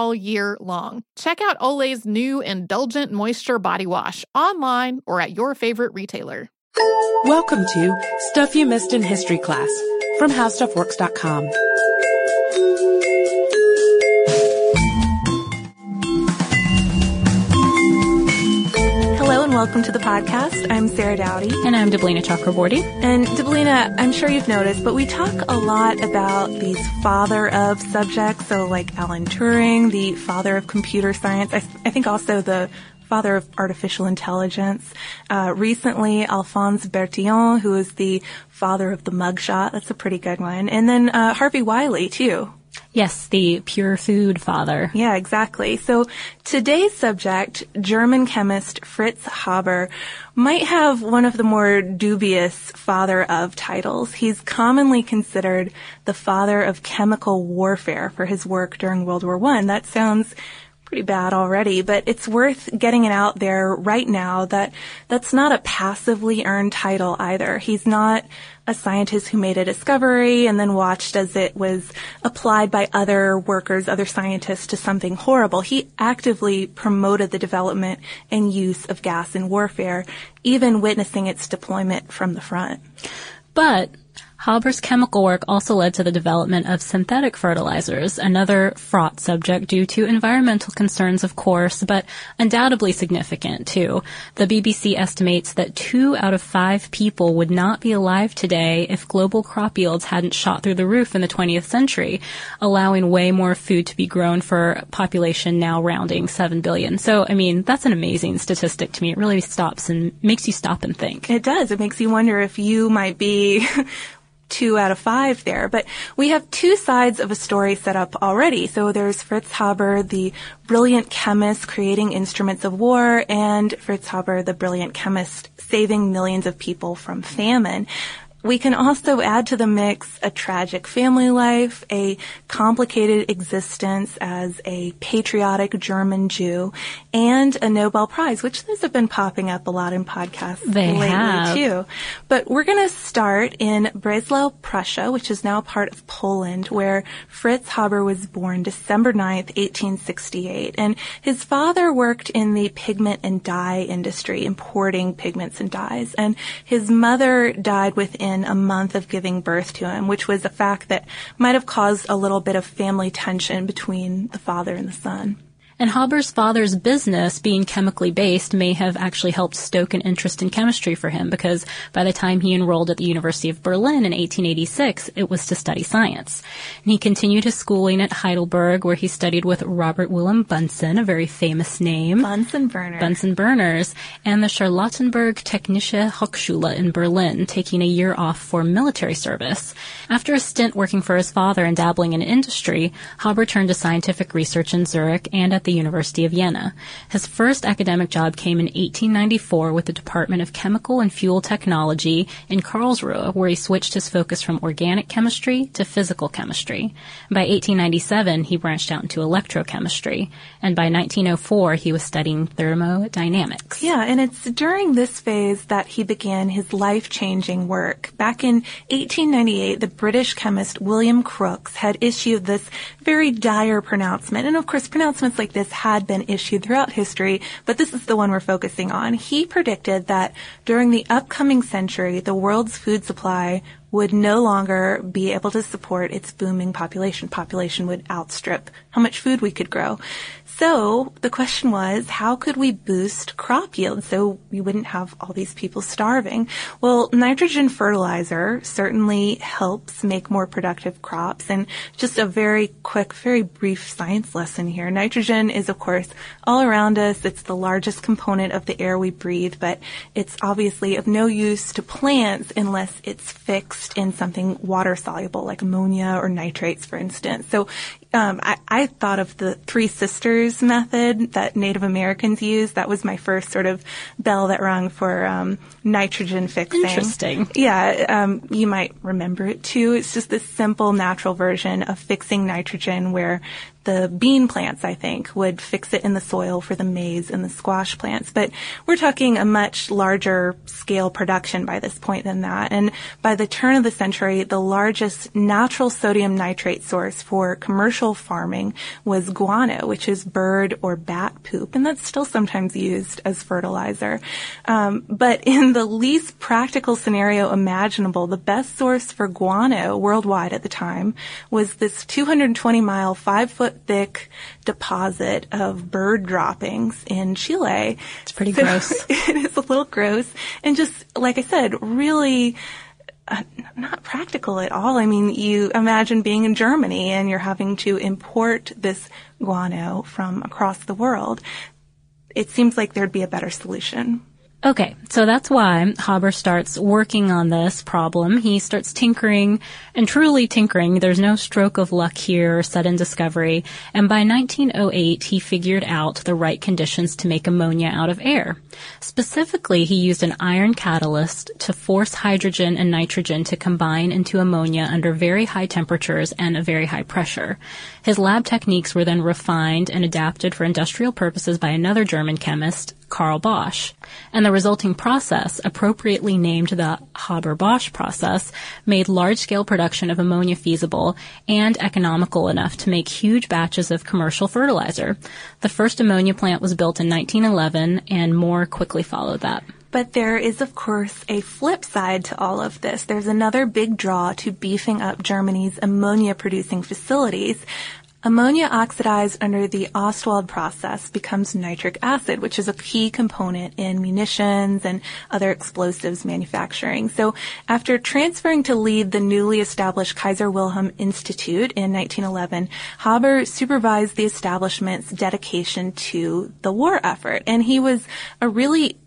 all year long. Check out Olay's new Indulgent Moisture Body Wash online or at your favorite retailer. Welcome to Stuff You Missed in History Class from HowStuffWorks.com. welcome to the podcast. I'm Sarah Dowdy. And I'm Deblina Chakraborty. And Deblina, I'm sure you've noticed, but we talk a lot about these father of subjects. So like Alan Turing, the father of computer science. I, I think also the father of artificial intelligence. Uh, recently, Alphonse Bertillon, who is the father of the mugshot. That's a pretty good one. And then uh, Harvey Wiley, too. Yes, the pure food father. Yeah, exactly. So today's subject, German chemist Fritz Haber, might have one of the more dubious father of titles. He's commonly considered the father of chemical warfare for his work during World War I. That sounds pretty bad already, but it's worth getting it out there right now that that's not a passively earned title either. He's not a scientist who made a discovery and then watched as it was applied by other workers, other scientists to something horrible. He actively promoted the development and use of gas in warfare, even witnessing its deployment from the front. But Haber's chemical work also led to the development of synthetic fertilizers, another fraught subject due to environmental concerns, of course, but undoubtedly significant too. The BBC estimates that two out of five people would not be alive today if global crop yields hadn't shot through the roof in the 20th century, allowing way more food to be grown for a population now rounding 7 billion. So, I mean, that's an amazing statistic to me. It really stops and makes you stop and think. It does. It makes you wonder if you might be two out of five there. But we have two sides of a story set up already. So there's Fritz Haber, the brilliant chemist creating instruments of war, and Fritz Haber, the brilliant chemist saving millions of people from famine. We can also add to the mix a tragic family life, a complicated existence as a patriotic German Jew, and a Nobel Prize, which those have been popping up a lot in podcasts they lately have. too. But we're going to start in Breslau, Prussia, which is now part of Poland, where Fritz Haber was born December 9th, 1868. And his father worked in the pigment and dye industry, importing pigments and dyes. And his mother died within a month of giving birth to him, which was a fact that might have caused a little bit of family tension between the father and the son. And Haber's father's business, being chemically based, may have actually helped stoke an interest in chemistry for him because by the time he enrolled at the University of Berlin in 1886, it was to study science. And he continued his schooling at Heidelberg, where he studied with Robert Wilhelm Bunsen, a very famous name. Bunsen burner. Bunsen burners, and the Charlottenburg Technische Hochschule in Berlin, taking a year off for military service. After a stint working for his father and dabbling in industry, Haber turned to scientific research in Zurich and at the University of Vienna. His first academic job came in 1894 with the Department of Chemical and Fuel Technology in Karlsruhe, where he switched his focus from organic chemistry to physical chemistry. By 1897, he branched out into electrochemistry, and by 1904, he was studying thermodynamics. Yeah, and it's during this phase that he began his life-changing work. Back in 1898, the British chemist William Crookes had issued this very dire pronouncement. And of course, pronouncements like this had been issued throughout history, but this is the one we're focusing on. He predicted that during the upcoming century, the world's food supply would no longer be able to support its booming population. Population would outstrip how much food we could grow. So the question was, how could we boost crop yield so we wouldn't have all these people starving? Well, nitrogen fertilizer certainly helps make more productive crops. And just a very quick, very brief science lesson here. Nitrogen is, of course, all around us. It's the largest component of the air we breathe, but it's obviously of no use to plants unless it's fixed in something water soluble like ammonia or nitrates, for instance. So um, I, I, thought of the three sisters method that Native Americans use. That was my first sort of bell that rung for um, nitrogen fixing. Interesting. Yeah, um, you might remember it too. It's just this simple, natural version of fixing nitrogen where the bean plants, I think, would fix it in the soil for the maize and the squash plants. But we're talking a much larger scale production by this point than that. And by the turn of the century, the largest natural sodium nitrate source for commercial farming was guano, which is bird or bat poop. And that's still sometimes used as fertilizer. Um, but in the least practical scenario imaginable, the best source for guano worldwide at the time was this 220 mile, five foot foot thick deposit of bird droppings in Chile. It's pretty so gross. it is a little gross. And just, like I said, really uh, not practical at all. I mean, you imagine being in Germany and you're having to import this guano from across the world. It seems like there'd be a better solution. Okay, so that's why Haber starts working on this problem. He starts tinkering and truly tinkering. There's no stroke of luck here or sudden discovery. And by 1908, he figured out the right conditions to make ammonia out of air. Specifically, he used an iron catalyst to force hydrogen and nitrogen to combine into ammonia under very high temperatures and a very high pressure. His lab techniques were then refined and adapted for industrial purposes by another German chemist, Carl Bosch. And the resulting process, appropriately named the Haber-Bosch process, made large-scale production of ammonia feasible and economical enough to make huge batches of commercial fertilizer. The first ammonia plant was built in 1911 and more quickly followed that. But there is, of course, a flip side to all of this. There's another big draw to beefing up Germany's ammonia producing facilities. Ammonia oxidized under the Ostwald process becomes nitric acid, which is a key component in munitions and other explosives manufacturing. So after transferring to lead the newly established Kaiser Wilhelm Institute in 1911, Haber supervised the establishment's dedication to the war effort. And he was a really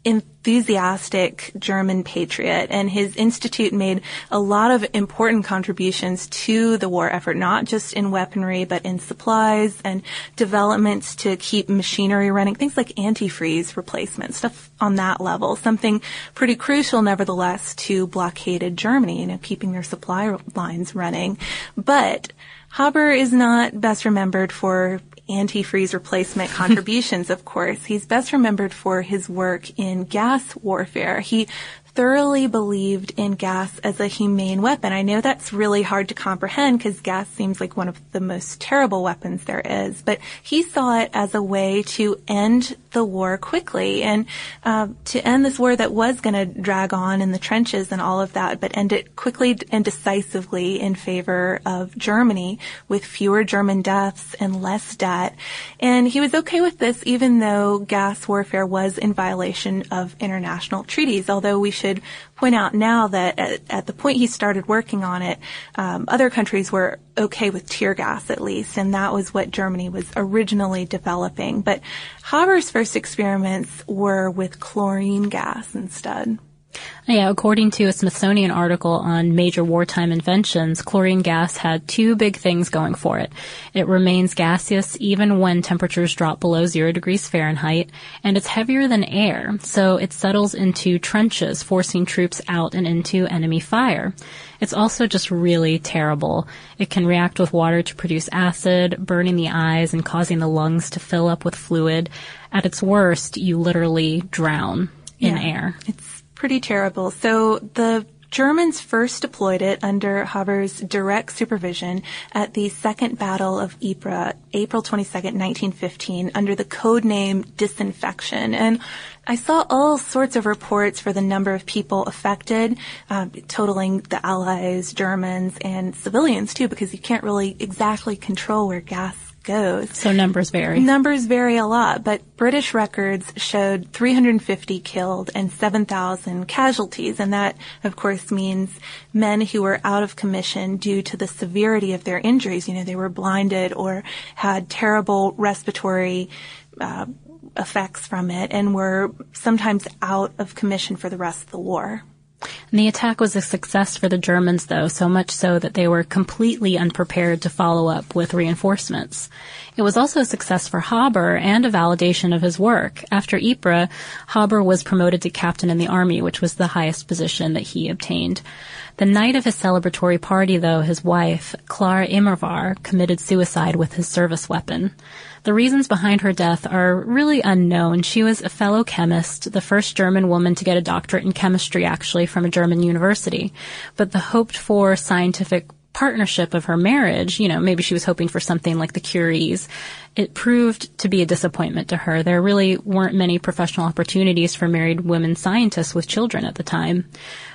enthusiastic German patriot, and his institute made a lot of important contributions to the war effort, not just in weaponry, but in supplies and developments to keep machinery running, things like antifreeze replacement, stuff on that level, something pretty crucial nevertheless to blockaded Germany, you know, keeping their supply lines running. But Haber is not best remembered for antifreeze replacement contributions, of course. He's best remembered for his work in gas warfare. He thoroughly believed in gas as a humane weapon. I know that's really hard to comprehend because gas seems like one of the most terrible weapons there is, but he saw it as a way to end the war quickly and uh, to end this war that was going to drag on in the trenches and all of that, but end it quickly and decisively in favor of Germany with fewer German deaths and less debt. And he was okay with this even though gas warfare was in violation of international treaties, although we should point out now that at, at the point he started working on it, um, other countries were okay with tear gas at least, and that was what Germany was originally developing. But Haber's first experiments were with chlorine gas instead. Yeah, according to a Smithsonian article on major wartime inventions, chlorine gas had two big things going for it. It remains gaseous even when temperatures drop below zero degrees Fahrenheit, and it's heavier than air, so it settles into trenches, forcing troops out and into enemy fire. It's also just really terrible. It can react with water to produce acid, burning the eyes and causing the lungs to fill up with fluid. At its worst, you literally drown in Yeah. air. It's pretty terrible. So the Germans first deployed it under Haber's direct supervision at the Second Battle of Ypres, April 22nd, 1915, under the code name Disinfection. And I saw all sorts of reports for the number of people affected, um, totaling the Allies, Germans, and civilians too, because you can't really exactly control where gas goes. So numbers vary. Numbers vary a lot, but British records showed 350 killed and 7,000 casualties, and that, of course, means men who were out of commission due to the severity of their injuries. You know, they were blinded or had terrible respiratory uh, effects from it and were sometimes out of commission for the rest of the war. The attack was a success for the Germans, though, so much so that they were completely unprepared to follow up with reinforcements. It was also a success for Haber and a validation of his work. After Ypres, Haber was promoted to captain in the army, which was the highest position that he obtained. The night of his celebratory party, though, his wife, Clara Immerwahr, committed suicide with his service weapon. The reasons behind her death are really unknown. She was a fellow chemist, the first German woman to get a doctorate in chemistry actually from a German university. But the hoped for scientific partnership of her marriage, you know, maybe she was hoping for something like the Curies. It proved to be a disappointment to her. There really weren't many professional opportunities for married women scientists with children at the time.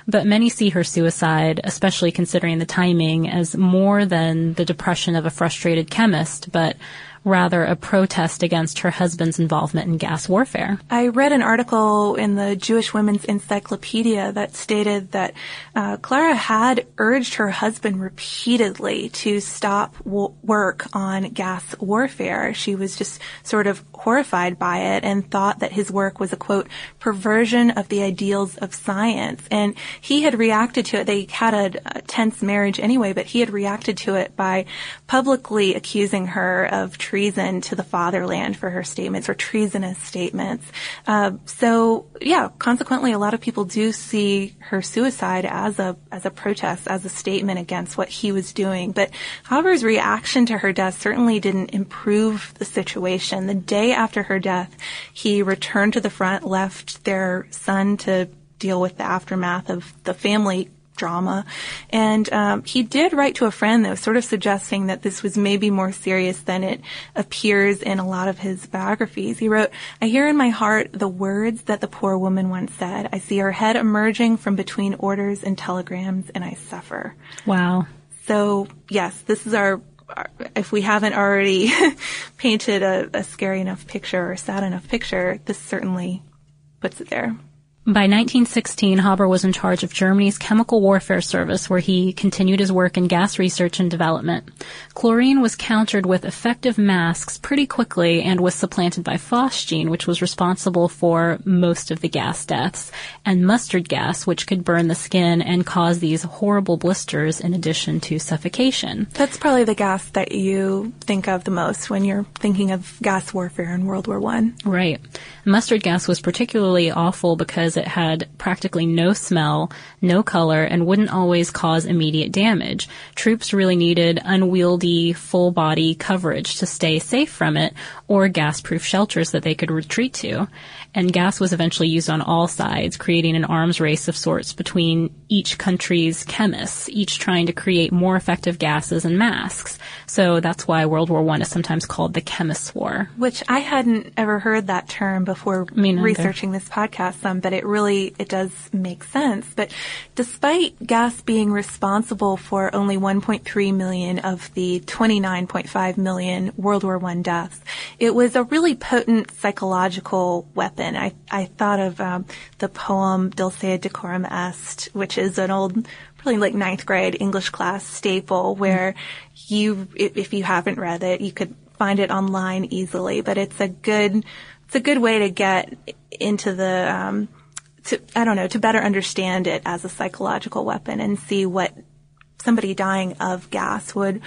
But many see her suicide, especially considering the timing, as more than the depression of a frustrated chemist, but rather a protest against her husband's involvement in gas warfare. I read an article in the Jewish Women's Encyclopedia that stated that uh, Clara had urged her husband repeatedly to stop w- work on gas warfare. She was just sort of horrified by it and thought that his work was a quote perversion of the ideals of science. And he had reacted to it. They had a, a tense marriage anyway, but he had reacted to it by publicly accusing her of treason to the fatherland for her statements or treasonous statements. Uh, so yeah, consequently, a lot of people do see her suicide as a as a protest, as a statement against what he was doing. But Haber's reaction to her death certainly didn't improve the situation. The day after her death, he returned to the front, left their son to deal with the aftermath of the family drama. And um, he did write to a friend, though, sort of suggesting that this was maybe more serious than it appears in a lot of his biographies. He wrote, I hear in my heart the words that the poor woman once said. I see her head emerging from between orders and telegrams, and I suffer. Wow. So, yes, this is our if we haven't already painted a, a, scary enough picture or sad enough picture, this certainly puts it there. By 1916, Haber was in charge of Germany's Chemical Warfare Service, where he continued his work in gas research and development. Chlorine was countered with effective masks pretty quickly and was supplanted by phosgene, which was responsible for most of the gas deaths, and mustard gas, which could burn the skin and cause these horrible blisters in addition to suffocation. That's probably the gas that you think of the most when you're thinking of gas warfare in World War One. Right. Mustard gas was particularly awful because it had practically no smell, no color, and wouldn't always cause immediate damage. Troops really needed unwieldy, full body coverage to stay safe from it, or gas-proof shelters that they could retreat to and gas was eventually used on all sides, creating an arms race of sorts between each country's chemists, each trying to create more effective gases and masks. So that's why World War One is sometimes called the Chemists' War. Which I hadn't ever heard that term before researching this podcast, um, but it really it does make sense. But despite gas being responsible for only 1.3 million of the 29.5 million World War One deaths, it was a really potent psychological weapon. I, I thought of um, the poem Dulce Decorum Est, which is an old, probably like ninth grade English class staple where you, if, if you haven't read it, you could find it online easily, but it's a good, it's a good way to get into the, um, to, I don't know, to better understand it as a psychological weapon and see what somebody dying of gas would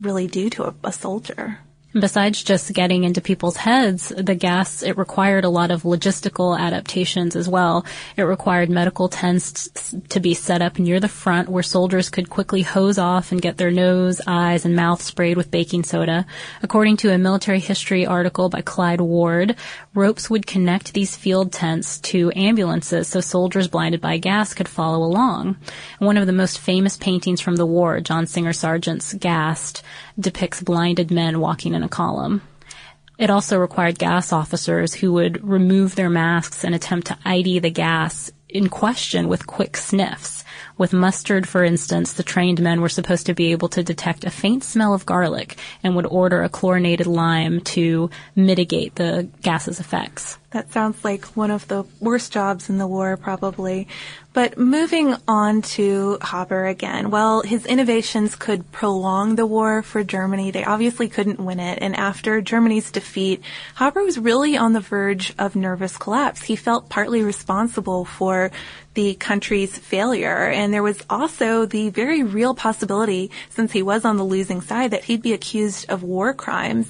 really do to a, a soldier. Besides just getting into people's heads, the gas, it required a lot of logistical adaptations as well. It required medical tents to be set up near the front where soldiers could quickly hose off and get their nose, eyes, and mouth sprayed with baking soda. According to a military history article by Clyde Ward, ropes would connect these field tents to ambulances so soldiers blinded by gas could follow along. One of the most famous paintings from the war, John Singer Sargent's Gassed, depicts blinded men walking in a column. It also required gas officers who would remove their masks and attempt to ID the gas in question with quick sniffs. With mustard, for instance, the trained men were supposed to be able to detect a faint smell of garlic and would order a chlorinated lime to mitigate the gas's effects. That sounds like one of the worst jobs in the war, probably. But moving on to Haber again, well, his innovations could prolong the war for Germany. They obviously couldn't win it. And after Germany's defeat, Haber was really on the verge of nervous collapse. He felt partly responsible for the country's failure. And there was also the very real possibility, since he was on the losing side, that he'd be accused of war crimes.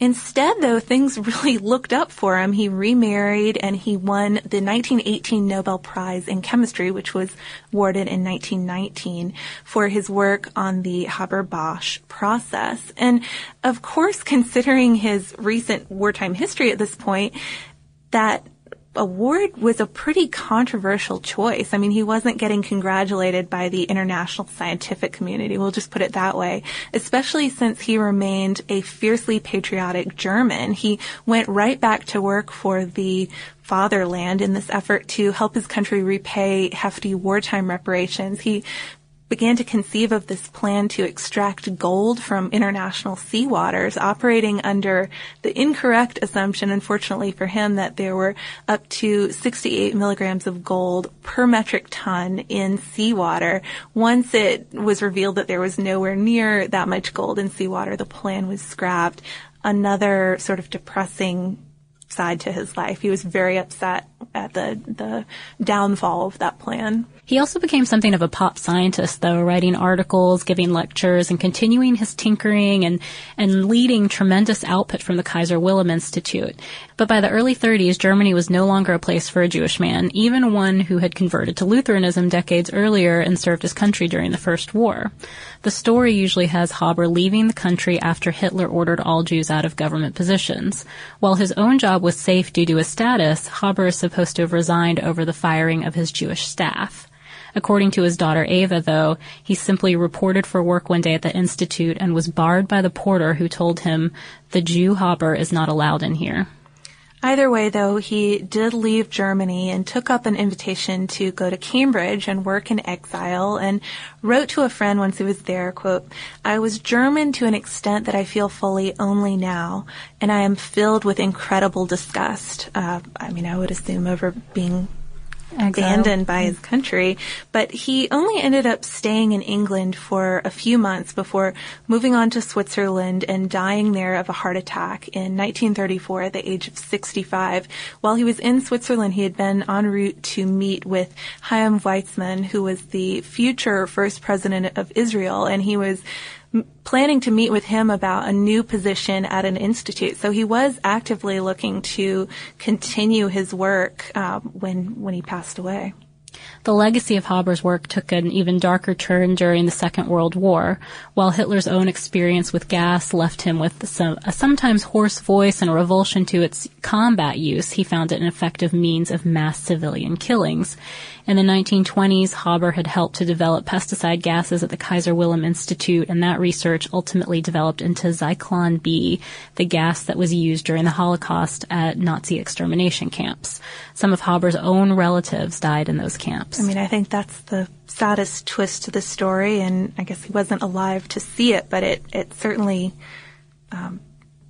Instead, though, things really looked up for him. He remarried and he won the 1918 Nobel Prize in Chemistry, which was awarded in 1919 for his work on the Haber-Bosch process. And of course, considering his recent wartime history at this point, that award was a pretty controversial choice. I mean, he wasn't getting congratulated by the international scientific community. We'll just put it that way. Especially since he remained a fiercely patriotic German. He went right back to work for the fatherland in this effort to help his country repay hefty wartime reparations. He began to conceive of this plan to extract gold from international seawaters, operating under the incorrect assumption, unfortunately for him, that there were up to 68 milligrams of gold per metric ton in seawater. Once it was revealed that there was nowhere near that much gold in seawater, the plan was scrapped. Another sort of depressing side to his life. He was very upset at the the downfall of that plan. He also became something of a pop scientist, though, writing articles, giving lectures, and continuing his tinkering and, and leading tremendous output from the Kaiser Wilhelm Institute. But by the early 30s, Germany was no longer a place for a Jewish man, even one who had converted to Lutheranism decades earlier and served his country during the First War. The story usually has Haber leaving the country after Hitler ordered all Jews out of government positions. While his own job was safe due to his status, Haber is supposed to have resigned over the firing of his Jewish staff. According to his daughter Ava, though, he simply reported for work one day at the Institute and was barred by the porter who told him, the Jew Haber is not allowed in here. Either way, though, he did leave Germany and took up an invitation to go to Cambridge and work in exile and wrote to a friend once he was there, quote, I was German to an extent that I feel fully only now, and I am filled with incredible disgust. Uh, I mean, I would assume over being abandoned by his country. But he only ended up staying in England for a few months before moving on to Switzerland and dying there of a heart attack in 1934 at the age of 65. While he was in Switzerland, he had been en route to meet with Chaim Weizmann, who was the future first president of Israel, and he was planning to meet with him about a new position at an institute. So he was actively looking to continue his work uh, when when he passed away. The legacy of Haber's work took an even darker turn during the Second World War. While Hitler's own experience with gas left him with some, a sometimes hoarse voice and a revulsion to its combat use, he found it an effective means of mass civilian killings. In the 1920s, Haber had helped to develop pesticide gases at the Kaiser Wilhelm Institute, and that research ultimately developed into Zyklon B, the gas that was used during the Holocaust at Nazi extermination camps. Some of Haber's own relatives died in those camps. I mean, I think that's the saddest twist to the story, and I guess he wasn't alive to see it, but it, it certainly um,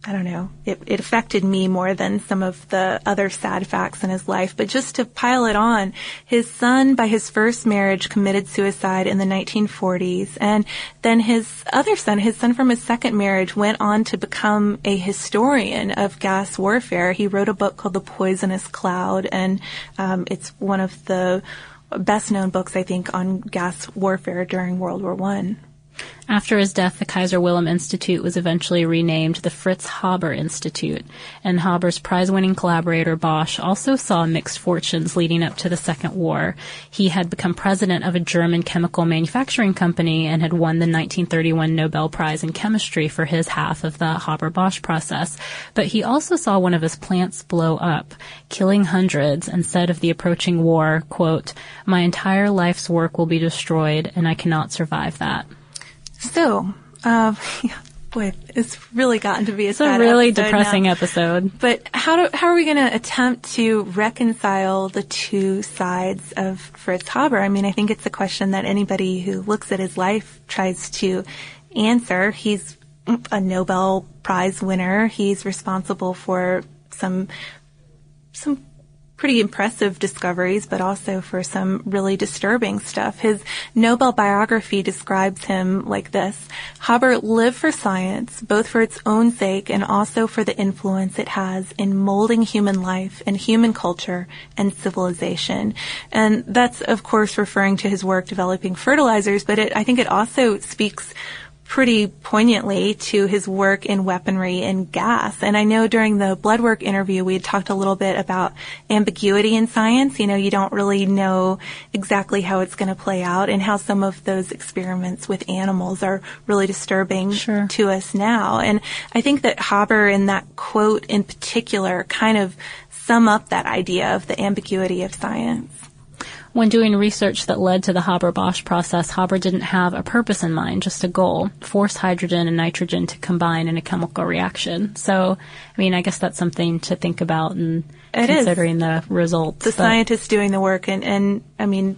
I don't know, it, it affected me more than some of the other sad facts in his life. But just to pile it on, his son by his first marriage committed suicide in the 1940s. And then his other son, his son from his second marriage, went on to become a historian of gas warfare. He wrote a book called The Poisonous Cloud, and um, it's one of the best known books, I think, on gas warfare during World War One. After his death, the Kaiser Wilhelm Institute was eventually renamed the Fritz Haber Institute, and Haber's prize-winning collaborator Bosch also saw mixed fortunes leading up to the Second War. He had become president of a German chemical manufacturing company and had won the 1931 Nobel Prize in Chemistry for his half of the Haber-Bosch process. But he also saw one of his plants blow up, killing hundreds, and said of the approaching war, quote, my entire life's work will be destroyed and I cannot survive that. So, uh, boy, it's really gotten to be a, it's a really episode depressing now. episode. But how do, how are we going to attempt to reconcile the two sides of Fritz Haber? I mean, I think it's a question that anybody who looks at his life tries to answer. He's a Nobel Prize winner. He's responsible for some some pretty impressive discoveries, but also for some really disturbing stuff. His Nobel biography describes him like this. Haber lived for science, both for its own sake and also for the influence it has in molding human life and human culture and civilization. And that's, of course, referring to his work developing fertilizers, but it, I think it also speaks pretty poignantly to his work in weaponry and gas. And I know during the blood work interview, we had talked a little bit about ambiguity in science. You know, you don't really know exactly how it's going to play out and how some of those experiments with animals are really disturbing Sure. to us now. And I think that Haber in that quote in particular kind of sum up that idea of the ambiguity of science. When doing research that led to the Haber-Bosch process, Haber didn't have a purpose in mind, just a goal. Force hydrogen and nitrogen to combine in a chemical reaction. So, I mean, I guess that's something to think about and It is. considering the results. the scientists doing the work and, and I mean,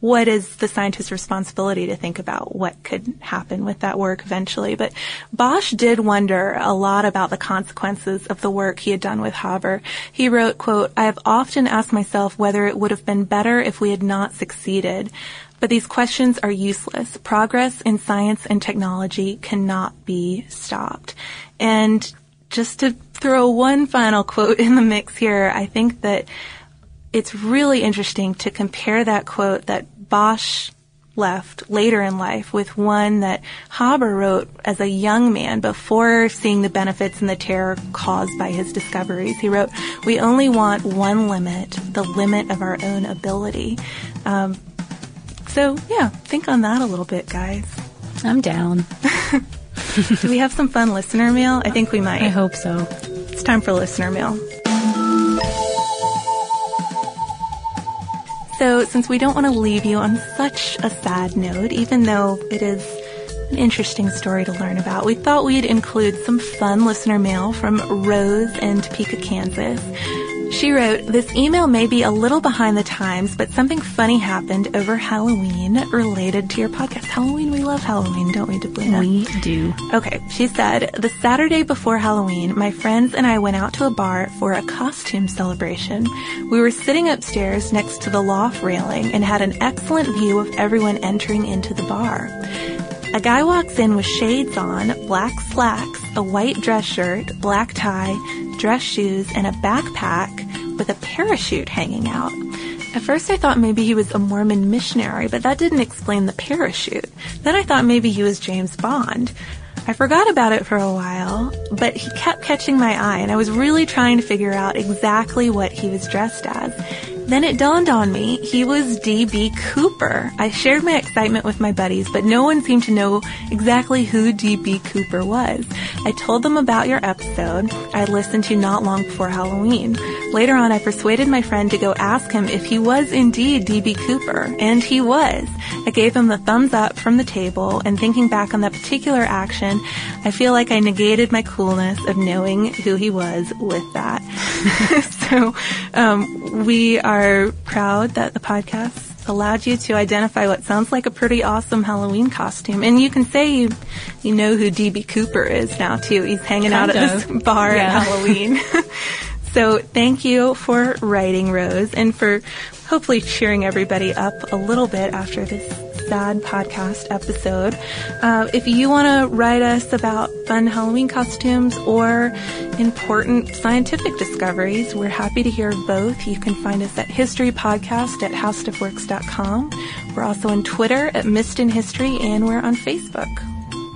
what is the scientist's responsibility to think about what could happen with that work eventually? But Bosch did wonder a lot about the consequences of the work he had done with Haber. He wrote, quote, I have often asked myself whether it would have been better if we had not succeeded. But these questions are useless. Progress in science and technology cannot be stopped. And just to throw one final quote in the mix here, I think that it's really interesting to compare that quote that Bosch left later in life with one that Haber wrote as a young man before seeing the benefits and the terror caused by his discoveries. He wrote, we only want one limit, the limit of our own ability. Um, so yeah, think on that a little bit, guys. I'm down. Do we have some fun listener mail? I think we might. I hope so. It's time for listener mail. So, since we don't want to leave you on such a sad note, even though it is an interesting story to learn about, we thought we'd include some fun listener mail from Rose in Topeka, Kansas. She wrote, This email may be a little behind the times, but something funny happened over Halloween related to your podcast. Halloween, we love Halloween, don't we, Deblina? We do. Okay, she said, the Saturday before Halloween, my friends and I went out to a bar for a costume celebration. We were sitting upstairs next to the loft railing and had an excellent view of everyone entering into the bar. A guy walks in with shades on, black slacks, a white dress shirt, black tie, dress shoes, and a backpack with a parachute hanging out. At first I thought maybe he was a Mormon missionary, but that didn't explain the parachute. Then I thought maybe he was James Bond. I forgot about it for a while, but he kept catching my eye and I was really trying to figure out exactly what he was dressed as. Then it dawned on me, he was D.B. Cooper. I shared my excitement with my buddies, but no one seemed to know exactly who D.B. Cooper was. I told them about your episode I listened to not long before Halloween. Later on, I persuaded my friend to go ask him if he was indeed D.B. Cooper, and he was. I gave him the thumbs up from the table, and thinking back on that particular action, I feel like I negated my coolness of knowing who he was with that. so, um, we are are proud that the podcast allowed you to identify what sounds like a pretty awesome Halloween costume. And you can say you, you know who DB Cooper is now too. He's hanging kind out of. at this bar yeah. at Halloween. so thank you for writing Rose and for hopefully cheering everybody up a little bit after this Sad podcast episode. Uh, if you want to write us about fun Halloween costumes or important scientific discoveries, we're happy to hear both. You can find us at historypodcast at howstuffworks.com. We're also on Twitter at Missed in History and we're on Facebook.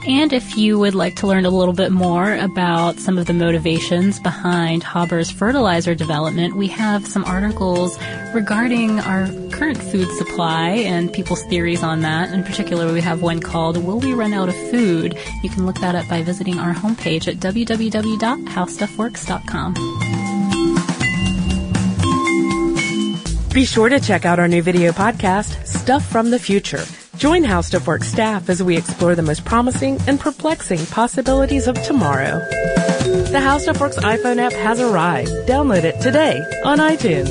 And if you would like to learn a little bit more about some of the motivations behind Haber's fertilizer development, we have some articles regarding our current food supply and people's theories on that. In particular, we have one called Will We Run Out of Food? You can look that up by visiting our homepage at www.howstuffworks.com. Be sure to check out our new video podcast, Stuff from the Future Join How Stuff Works staff as we explore the most promising and perplexing possibilities of tomorrow. The How Stuff Works iPhone app has arrived. Download it today on iTunes.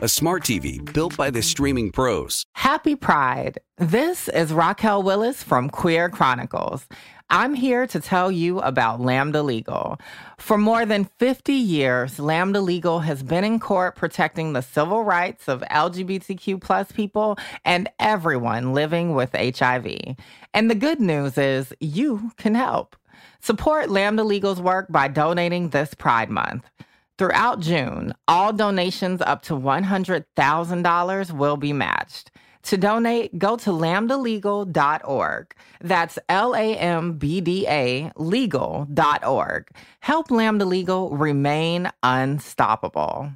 a smart TV built by the streaming pros. Happy Pride. This is Raquel Willis from Queer Chronicles. I'm here to tell you about Lambda Legal. For more than 50 years, Lambda Legal has been in court protecting the civil rights of LGBTQ plus people and everyone living with HIV. And the good news is you can help. Support Lambda Legal's work by donating this Pride Month. Throughout June, all donations up to $100,000 will be matched. To donate, go to lambdalegal.org. That's L A M B D A legal.org. Help Lambda Legal remain unstoppable.